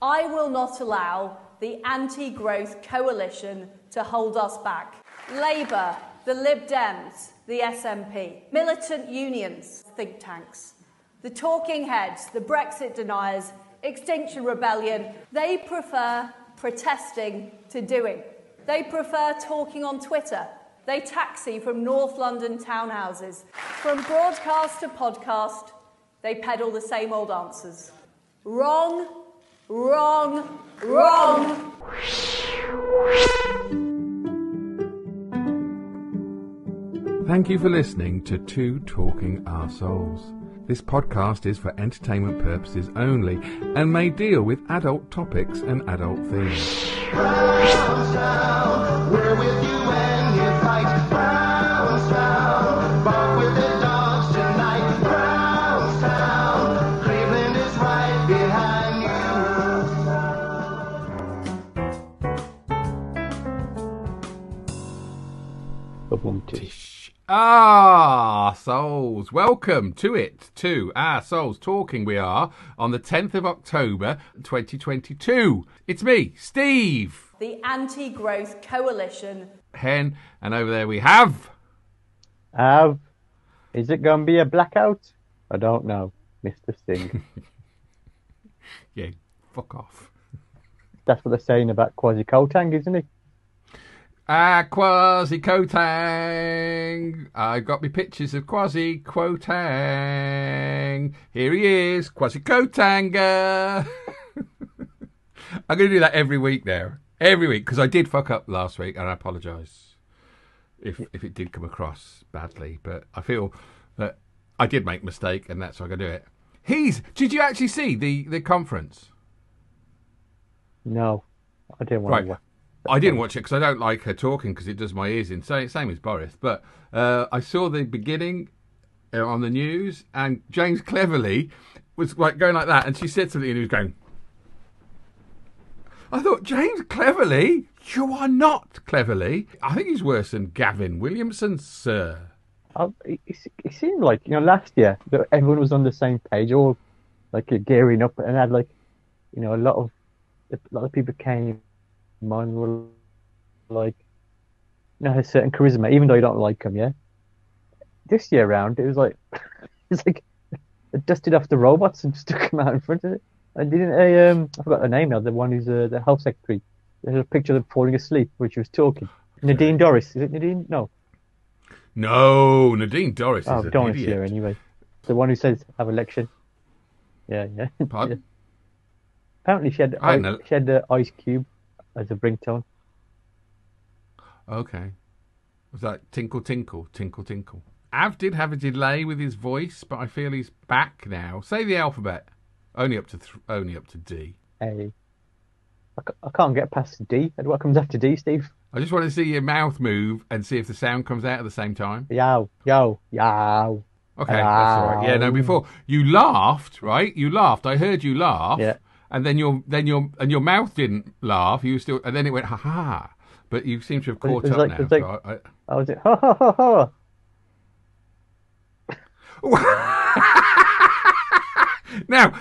I will not allow the anti growth coalition to hold us back. Labour, the Lib Dems, the SNP, militant unions, think tanks, the talking heads, the Brexit deniers, Extinction Rebellion, they prefer protesting to doing. They prefer talking on Twitter. They taxi from North London townhouses. From broadcast to podcast, they peddle the same old answers. Wrong, wrong, wrong. Thank you for listening to Two Talking Arseholes. This podcast is for entertainment purposes only and may deal with adult topics and adult themes. Ah, souls, welcome to it, to our souls talking. We are on the 10th of October 2022. It's me, Steve, The anti growth coalition. Hen, and over there we have. Have is it gonna be a blackout? I don't know, Mr. Singh. Yeah, fuck off. That's what they're saying about Kwasi Kotang, isn't it? Ah, Kwasi Kotang. I've got me pictures of Kwasi Quotang. Here he is, Kwasi Kotanga. I'm going to do that every week now. Every week, because I did fuck up last week, and I apologise if if it did come across badly. But I feel that I did make a mistake, and that's why I'm going to do it. He's. Did you actually see the, the conference? No, I didn't want Right. to. I didn't watch it because I don't like her talking because it does my ears in. Same, same as Boris. But uh, I saw the beginning uh, on the news, and James Cleverly was like going like that, and she said something, and he was going. I thought James Cleverly, you are not Cleverly. I think he's worse than Gavin Williamson, sir. It, it seemed like you know last year that everyone was on the same page, all like gearing up, and had like you know a lot of a lot of people came on were like you know a certain charisma, even though you don't like them. Yeah, this year round it was like it's like they dusted off the robots and stuck them out in front of it. And didn't I, um I forgot the name now. The one who's uh, the health secretary. There's a picture of them falling asleep, when she was talking. Nadine Dorries, is it Nadine? No. No, Nadine Dorries is Oh, an Doris idiot. here anyway. The one who says have election. Yeah, yeah. Pardon? Apparently she had I she had the Ice Cube as a ringtone. Okay. Was that tinkle tinkle tinkle tinkle? Av did have a delay with his voice, but I feel he's back now. Say the alphabet. Only up to th- only up to D. A. I c- I can't get past D. What comes after D, Steve? I just want to see your mouth move and see if the sound comes out at the same time. Yow, yo, yow. Okay, that's all right. Yeah, no, before you laughed, right? You laughed. I heard you laugh. Yeah. And then your then your and your mouth didn't laugh. You still and then it went ha ha. But you seem to have caught up like- now. like- so I, I, I was it. Ha ha ha ha. Now,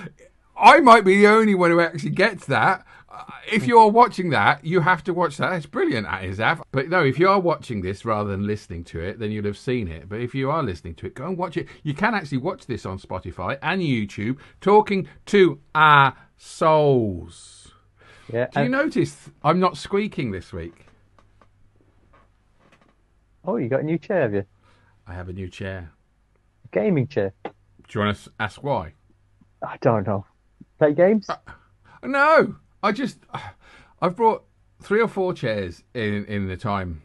I might be the only one who actually gets that. Uh, If you're watching that, you have to watch that. It's brilliant, that is, Av. But no, if you are watching this rather than listening to it, then you'll have seen it. But if you are listening to it, go and watch it. You can actually watch this on Spotify and YouTube, talking to our souls. Yeah. Do you notice I'm not squeaking this week? oh, you got a new chair, have you? I have a new chair. A gaming chair. Do you want to ask why? I don't know. Play games? Uh, no, I just I've brought three or four chairs in in the time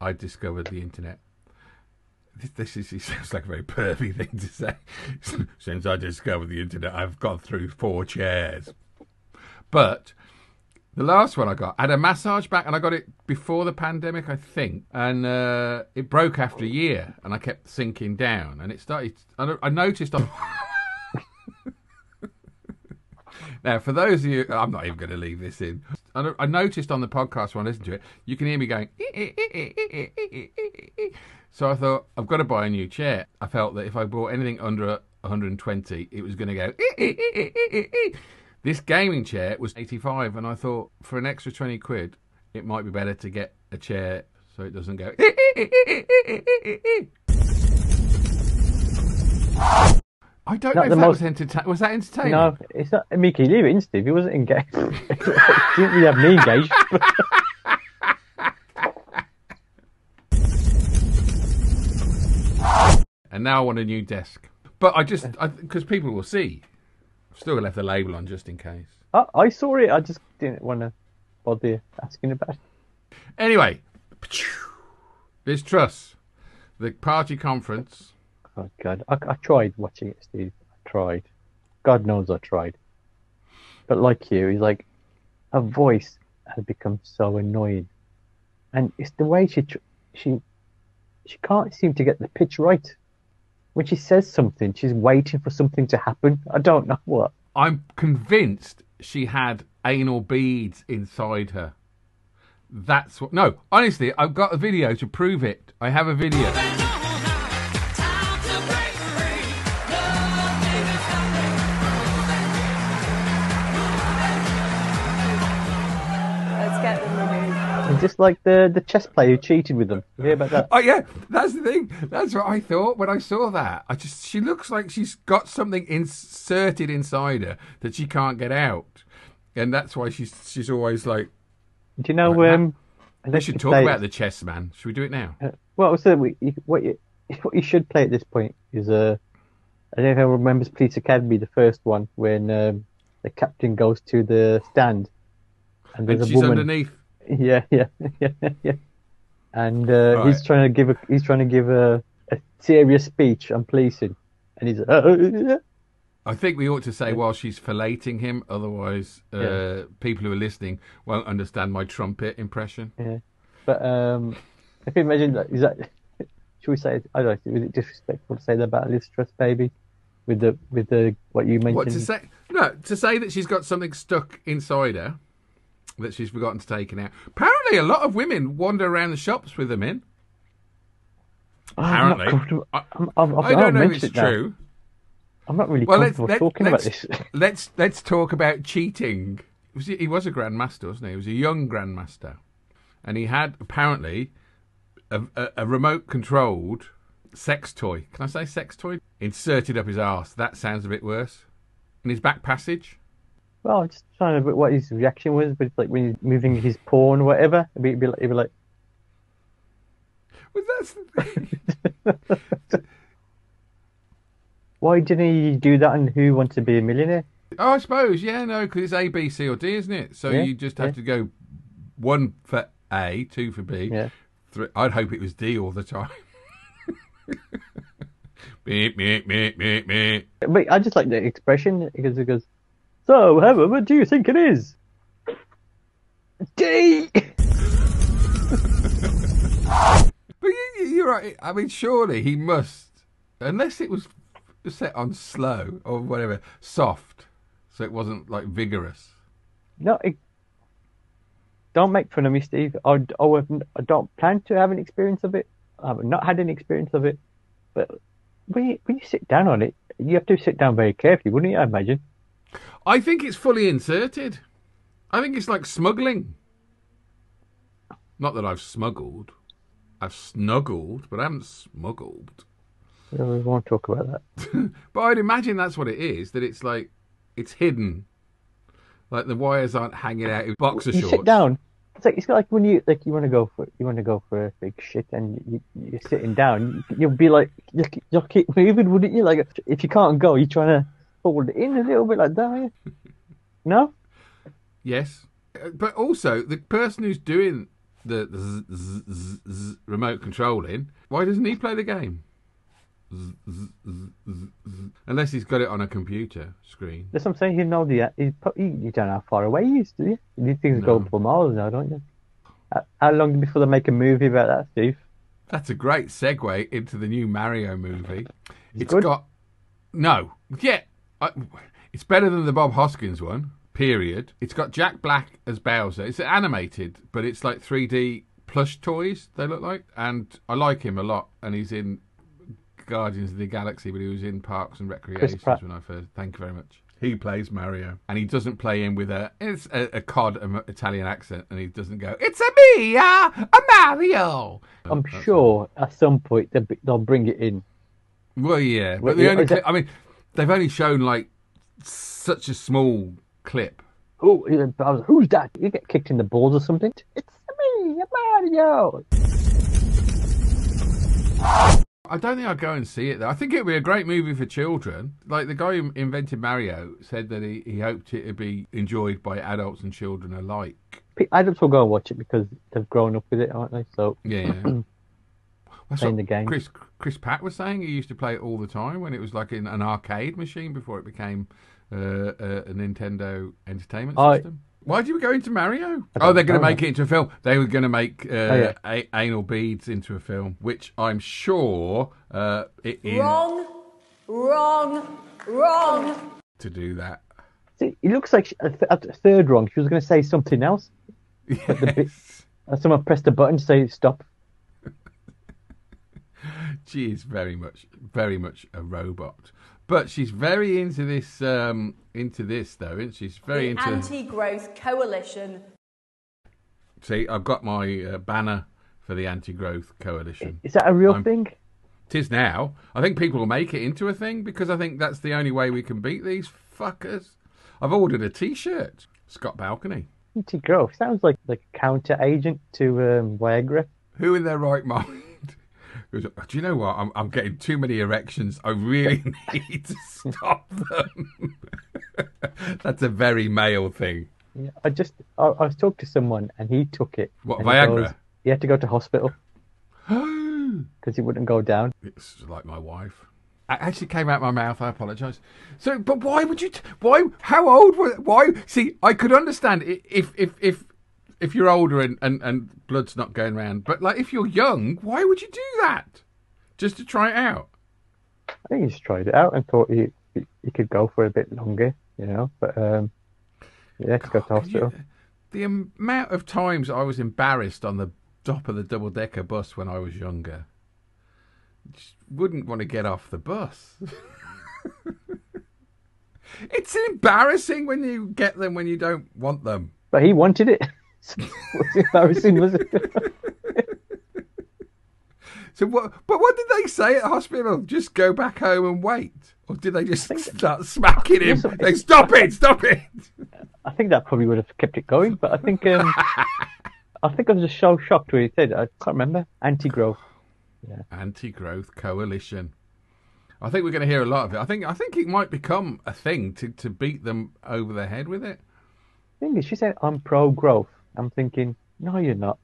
I discovered the internet. This, is sounds like a very pervy thing to say. Since I discovered the internet, I've gone through four chairs. But the last one I got I had a massage back, and I got it before the pandemic, I think, and uh, it broke after a year, and I kept sinking down, and it started. I noticed on. Now, for those of you, I'm not even going to leave this in. I I noticed on the podcast when I listened to it, you can hear me going. So I thought I've got to buy a new chair. I felt that if I bought anything under 120, it was going to go. This gaming chair was 85, and I thought for an extra 20 quid, it might be better to get a chair so it doesn't go. I don't Not know if that most- was entertaining. Was that entertaining? No, it's not. Mickey, leave it in, Steve. He wasn't engaged. Didn't really have me engaged. And now I want a new desk. But I just, because people will see. I've still left the label on just in case. I, I saw it. I just didn't want to bother asking about it. Anyway, Liz Truss, the party conference. Oh God, I, I tried watching it, Steve. I tried. God knows I tried. But like you, he's like, her voice has become so annoying, and it's the way she she she can't seem to get the pitch right. When she says something, she's waiting for something to happen. I don't know what. I'm convinced she had anal beads inside her. That's what. No, honestly, I've got a video to prove it. I have a video. Just like the the chess player who cheated with them. You hear about that? Oh yeah, that's the thing. That's what I thought when I saw that. I just she looks like she's got something inserted inside her that she can't get out, and that's why she's she's always like. Do you know? Right, Um, We should talk about the chess man. Should we do it now? Well, so we, what you what you should play at this point is uh, I don't know if anyone remembers Police Academy, the first one, when um, the captain goes to the stand and there's And a she's woman. underneath. Yeah, yeah, yeah, yeah. And uh, he's Right. trying to give a he's trying to give a, a serious speech on policing, and he's uh, I think we ought to say while she's filleting him, otherwise uh, Yeah. people who are listening won't understand my trumpet impression. yeah. But um, if you imagine that, is that should we say I don't know, was it disrespectful to say that about Liz Truss baby with the with the what you mentioned? What to say? No, to say that she's got something stuck inside her that she's forgotten to take it out. Apparently, a lot of women wander around the shops with them in. I'm not Apparently, I, I'm, I'm, I don't know if mention it's it now. true. I'm not really Well, let's comfortable let, talking about let's, this. let's let's talk about cheating. Was he, he was a grandmaster, wasn't he? He was a young grandmaster, and he had apparently a, a, a remote-controlled sex toy. Can I say sex toy? Inserted up his arse. That sounds a bit worse. In his back passage. Well, I'm just trying to what his reaction was, but like when he's moving his pawn or whatever, it'd be, it'd be like, it'd be like Well, that's the thing. why didn't he do that And Who Wants to Be a Millionaire? Oh, I suppose, yeah, no, because it's A, B, C, or D, isn't it? So Yeah, you just have yeah. to go one for A, two for B. Yeah. Three, I'd hope it was D all the time. beep, beep, beep, beep, beep. But I just like the expression because it goes, so, Heather, what do you think it is? D! But you, you're right. I mean, surely he must, unless it was set on slow or whatever, soft, so it wasn't like vigorous. No, it, don't make fun of me, Steve. I, I, I don't plan to have an experience of it. I've not had an experience of it. But when you, when you sit down on it, you have to sit down very carefully, wouldn't you? I imagine. I think it's fully inserted. I think it's like smuggling. Not that I've smuggled. I've snuggled, but I haven't smuggled. We won't talk about that. But I'd imagine that's what it is. That it's like it's hidden, like the wires aren't hanging out in boxer you shorts. sit down. It's like it's like when you like you want to go for you want to go for a big shit and you, you're sitting down. You, you'll be like you you'll keep moving, wouldn't you? Like if you can't go, you're trying to hold it in a little bit like that. are? No, Yes, Uh, but also the person who's doing the, the z- z- z- z- remote controlling, why doesn't he play the game? Unless he's got it on a computer screen. that's what I'm saying. You know the you, you don't know how far away he is, do you? These things go for miles now, don't you? How- How long before they make a movie about that, Steve? That's a great segue into the new Mario movie. It's good? got no, yeah, I, it's better than the Bob Hoskins one. Period. It's got Jack Black as Bowser. It's animated, but it's like 3D plush toys. They look like, and I like him a lot. And he's in Guardians of the Galaxy, but he was in Parks and Recreations Pratt. when I first. Thank you very much. He plays Mario, and he doesn't play in with a it's a, a cod um, Italian accent, and he doesn't go, "It's a me, uh, a Mario." I'm That's- sure at some point they'll, be- they'll bring it in. Well, yeah, but Well, the only is it- I mean, they've only shown like such a small clip. Was, who's that? You get kicked in the balls or something? It's me, Mario. I don't think I'd go and see it though. I think it would be a great movie for children. Like the guy who invented Mario said that he, he hoped it would be enjoyed by adults and children alike. Adults will go and watch it because they've grown up with it, aren't they? So Yeah, yeah. That's Playing what the game. Chris Chris Pratt was saying he used to play it all the time when it was like in an arcade machine before it became uh, a, a Nintendo Entertainment I- System. Why did you go into Mario? Oh, they're going to make it into a film. They were going to make uh, Oh, yeah. a- anal beads into a film, which I'm sure uh, it is Wrong, wrong, wrong. to do that. see, it looks like she, at the- third wrong, she was going to say something else. Yes. And someone pressed the button to say stop. She is very much, very much a robot. But she's very into this, um, into this though, isn't she? She's very The into. Anti-Growth Coalition. See, I've got my uh, banner for the Anti-Growth Coalition. Is that a real I'm- thing? Tis now. I think people will make it into a thing because I think that's the only way we can beat these fuckers. I've ordered a T-shirt. Scott Balcony. Anti growth sounds like like a counter agent to um, Viagra. Who in their right mind? Goes, Do you know what? I'm, I'm getting too many erections. I really need to stop them. that's a very male thing. Yeah, I just I, I was talking to someone and he took it. What, and he Viagra? goes- he had to go to hospital because he wouldn't go down. It's like my wife. It actually came out my mouth. I apologise. So, but why would you? T- why? How old were? Why? See, I could understand if if if if you're older and, and and blood's not going round. But like, if you're young, why would you do that? Just to try it out. I think he just tried it out and thought he he, could go for a bit longer, you know. But um, yeah, to go to Can you- hospital. the amount of times I was embarrassed on the top of the double decker bus when I was younger. Just wouldn't want to get off the bus. it's embarrassing when you get them when you don't want them. But he wanted it. Was embarrassing, was it? So what? But what did they say at the hospital? Just go back home and wait, or did they just start smacking him? Like, stop it! Stop it! I think that probably would have kept it going. But I think um, I think I was just so shocked when he said. I can't remember anti-growth. Yeah. Anti-growth coalition. I think we're going to hear a lot of it. I think I think it might become a thing to, to beat them over the head with it. thing is, she said I'm pro-growth. I'm thinking, no, you're not.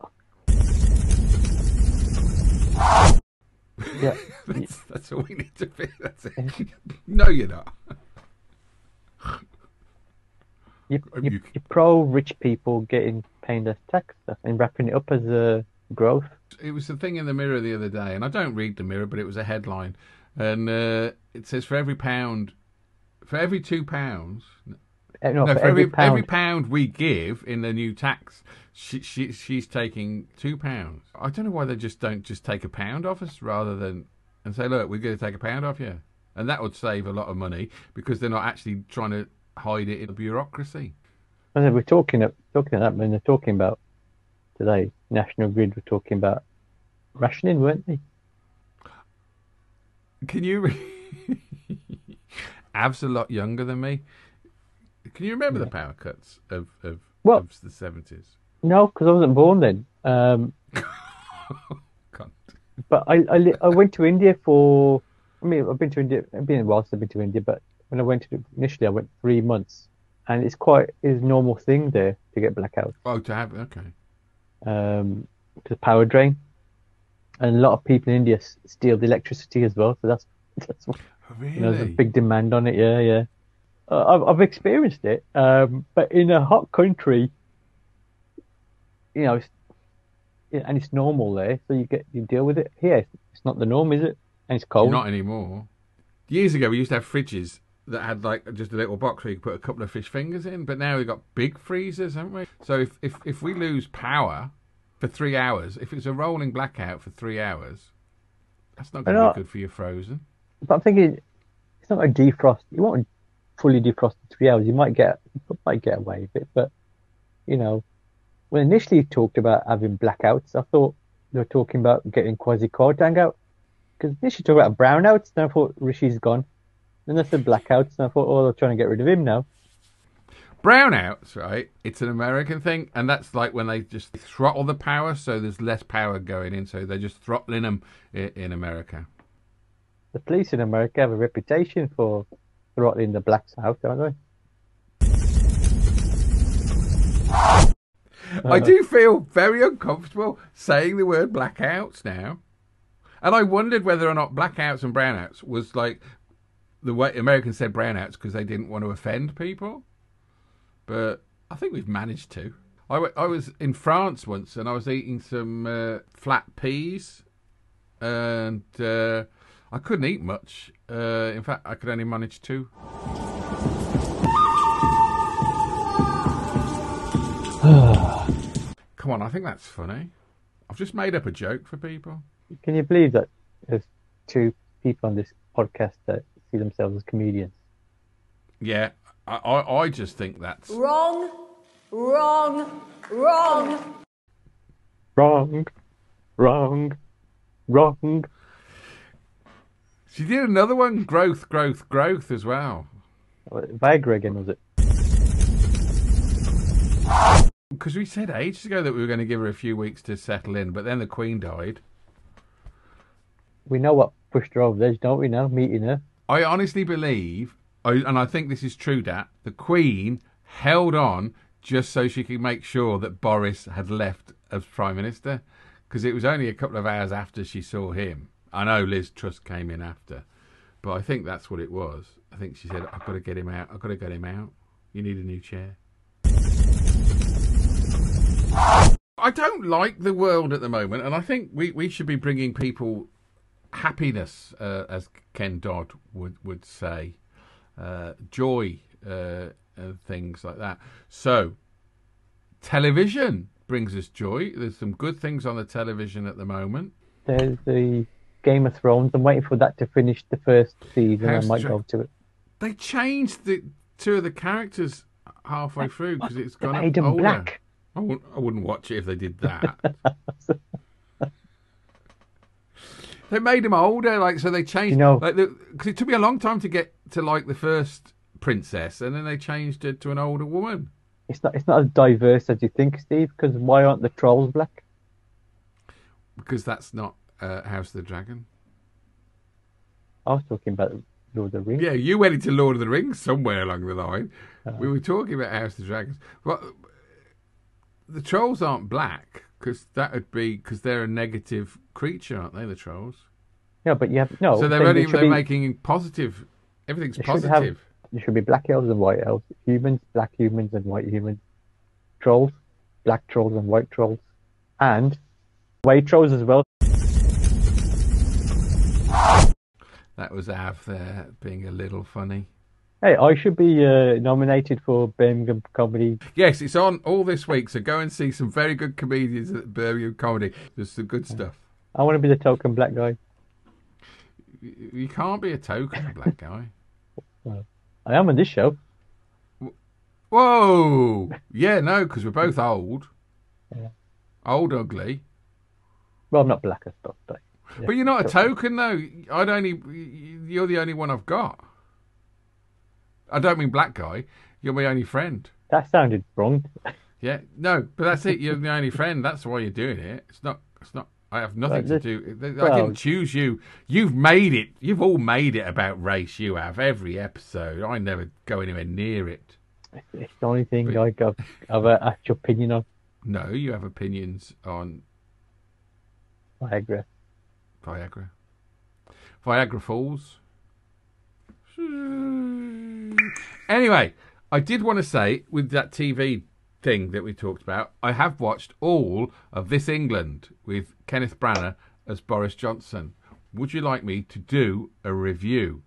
Yeah, That's, that's all we need to be. That's it. no, you're not. you, Um, you, you- you're pro-rich people getting paying less tax and wrapping it up as a growth. It was the thing in the Mirror the other day, and I don't read the Mirror, but it was a headline, and uh, it says for every pound, for every two pounds, Uh, Eh, no, no, for for every every pound. every pound we give in the new tax, she, she she's taking two pounds. I don't know why they just don't just take a pound off us rather than and say, look, we're going to take a pound off you, and that would save a lot of money because they're not actually trying to hide it in the bureaucracy. And we're talking talking that when they're talking about today. National Grid were talking about rationing, weren't they? Can you? Av's a lot younger than me. Can you remember the power cuts of of, Well- of the seventies? No, because I wasn't born then. Um, but I, I I went to India for. I mean, I've been to India. I've been a while since I've been to India, but when I went to initially, I went three months, and it's quite is a normal thing there to get blackouts. Oh, to have okay. Um, to power drain, and a lot of people in India steal the electricity as well. So that's that's Oh, you know, there's a big demand on it. Yeah, yeah. Uh, I've I've experienced it, um, but in a hot country, you know, it's, and it's normal there, so you get you deal with it. Here, it's, not the norm, is it? And it's cold. Not anymore. Years ago, we used to have fridges that had like just a little box where you could put a couple of fish fingers in, but now we've got big freezers, haven't we? So if if if we lose power for three hours, if it's a rolling blackout for three hours, that's not going to be good for your frozen. But I'm thinking, it's not a defrost. You won't fully defrosted three hours, you might get you might get away with it. But you know, when initially you talked about having blackouts, I thought they were talking about getting Kwasi Kwarteng out because initially talked about brownouts. Then I thought Rishi's gone. Then they said blackouts, and I thought, oh, they're trying to get rid of him now. Brownouts, right? It's an American thing, and that's like when they just throttle the power, so there's less power going in, so they're just throttling them in America. The police in America have a reputation for throttling the blacks out, don't they? I do feel very uncomfortable saying the word blackouts now. And I wondered whether or not blackouts and brownouts was like the way Americans said brownouts because they didn't want to offend people. But I think we've managed to. I, w- I was in France once and I was eating some uh, flat peas and uh, I couldn't eat much. Uh, in fact, I could only manage two. Come on, I think that's funny. I've just made up a joke for people. Can you believe that there's two people on this podcast that see themselves as comedians? Yeah, I, I, I just think that's. Wrong, wrong, wrong. Wrong, wrong, wrong. She did another one, growth, growth, growth as well. Viagra again, was it? Because we said ages ago that we were going to give her a few weeks to settle in, but then the Queen died. We know what pushed her over the edge, don't we now, meeting her? I honestly believe, and I think this is true, Dat, the Queen held on just so she could make sure that Boris had left as Prime Minister. Because it was only a couple of hours after she saw him. I know Liz Truss came in after, but I think that's what it was. I think she said, I've got to get him out. I've got to get him out. You need a new chair. I don't like the world at the moment, and I think we, we should be bringing people happiness, uh, as Ken Dodd would would say, uh, joy, uh, and things like that. So, television brings us joy. There's some good things on the television at the moment. There's the Game of Thrones. I'm waiting for that to finish the first season. House I might of go to it. They changed the two of the characters halfway through because it's gone up older. black. I wouldn't, I wouldn't watch it if they did that. they made him older, like so. They changed, You know- like because it took me a long time to get to like the first princess, and then they changed it to an older woman. It's not. It's not as diverse as you think, Steve. Because why aren't the trolls black? because that's not uh, House of the Dragon. I was talking about Lord of the Rings. Yeah, you went into Lord of the Rings somewhere along the line. we were talking about House of the Dragons. Well, the trolls aren't black because that would be because they're a negative creature, aren't they? The trolls. No, but you have no. so they're only they're be- making positive. Everything's They should have- positive. There should be black elves and white elves, humans, black humans and white humans, trolls, black trolls and white trolls, and white trolls as well. That was Av there being a little funny. Hey, I should be uh, nominated for Birmingham Comedy. Yes, it's on all this week, so go and see some very good comedians at Birmingham Comedy. There's some good stuff. I want to be the token black guy. You can't be a token black guy. I am on this show. Whoa! Yeah, no, because we're both old. Yeah. Old, ugly. Well, I'm not black as stuff, but yeah. But you're not a token, though. I'd only. You're the only one I've got. I don't mean black guy. You're my only friend. that sounded wrong. Yeah, no, but that's it. You're the only friend. That's why you're doing it. It's not. It's not. I have nothing to do. I well- didn't choose you. You've made it. You've all made it about race. You have every episode. I never go anywhere near it. It's the only thing I got have an actual opinion on No, you have opinions on Viagra. Viagra. Viagra Falls. Anyway, I did want to say with that TV thing that we talked about, I have watched all of This England with Kenneth Branagh as Boris Johnson. Would you like me to do a review?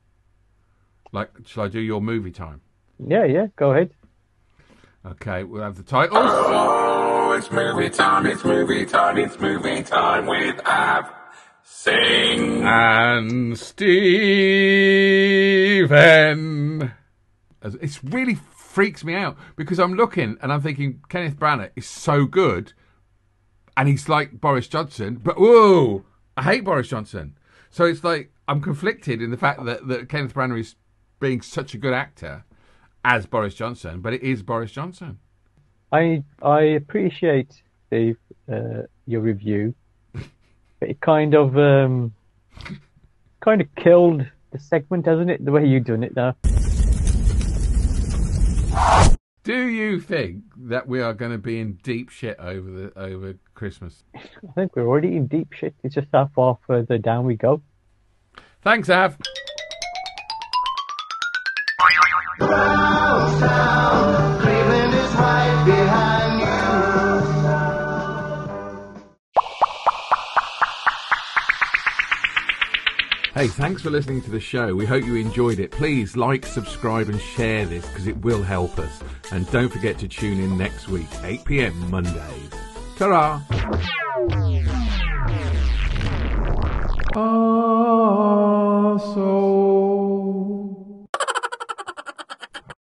Like, shall I do your movie time? Yeah, yeah, go ahead. Okay, we'll have the title. Oh, it's movie time, it's movie time, it's movie time with Av. Singh. and Stephen. as it really freaks me out because I'm looking and I'm thinking Kenneth Branagh is so good, and he's like Boris Johnson, but whoa, I hate Boris Johnson. So it's like I'm conflicted in the fact that, that Kenneth Branagh is being such a good actor as Boris Johnson, but it is Boris Johnson. I I appreciate Steve uh, your review, but it kind of um, kind of killed the segment, hasn't it? The way you done it now. Do you think that we are going to be in deep shit over the over Christmas? I think we're already in deep shit. It's just how far further down we go. Thanks, Av. Hey, thanks for listening to the show. We hope you enjoyed it. Please like, subscribe, and share this because it will help us. And don't forget to tune in next week, 8 pm Mondays. Ta Ah, so.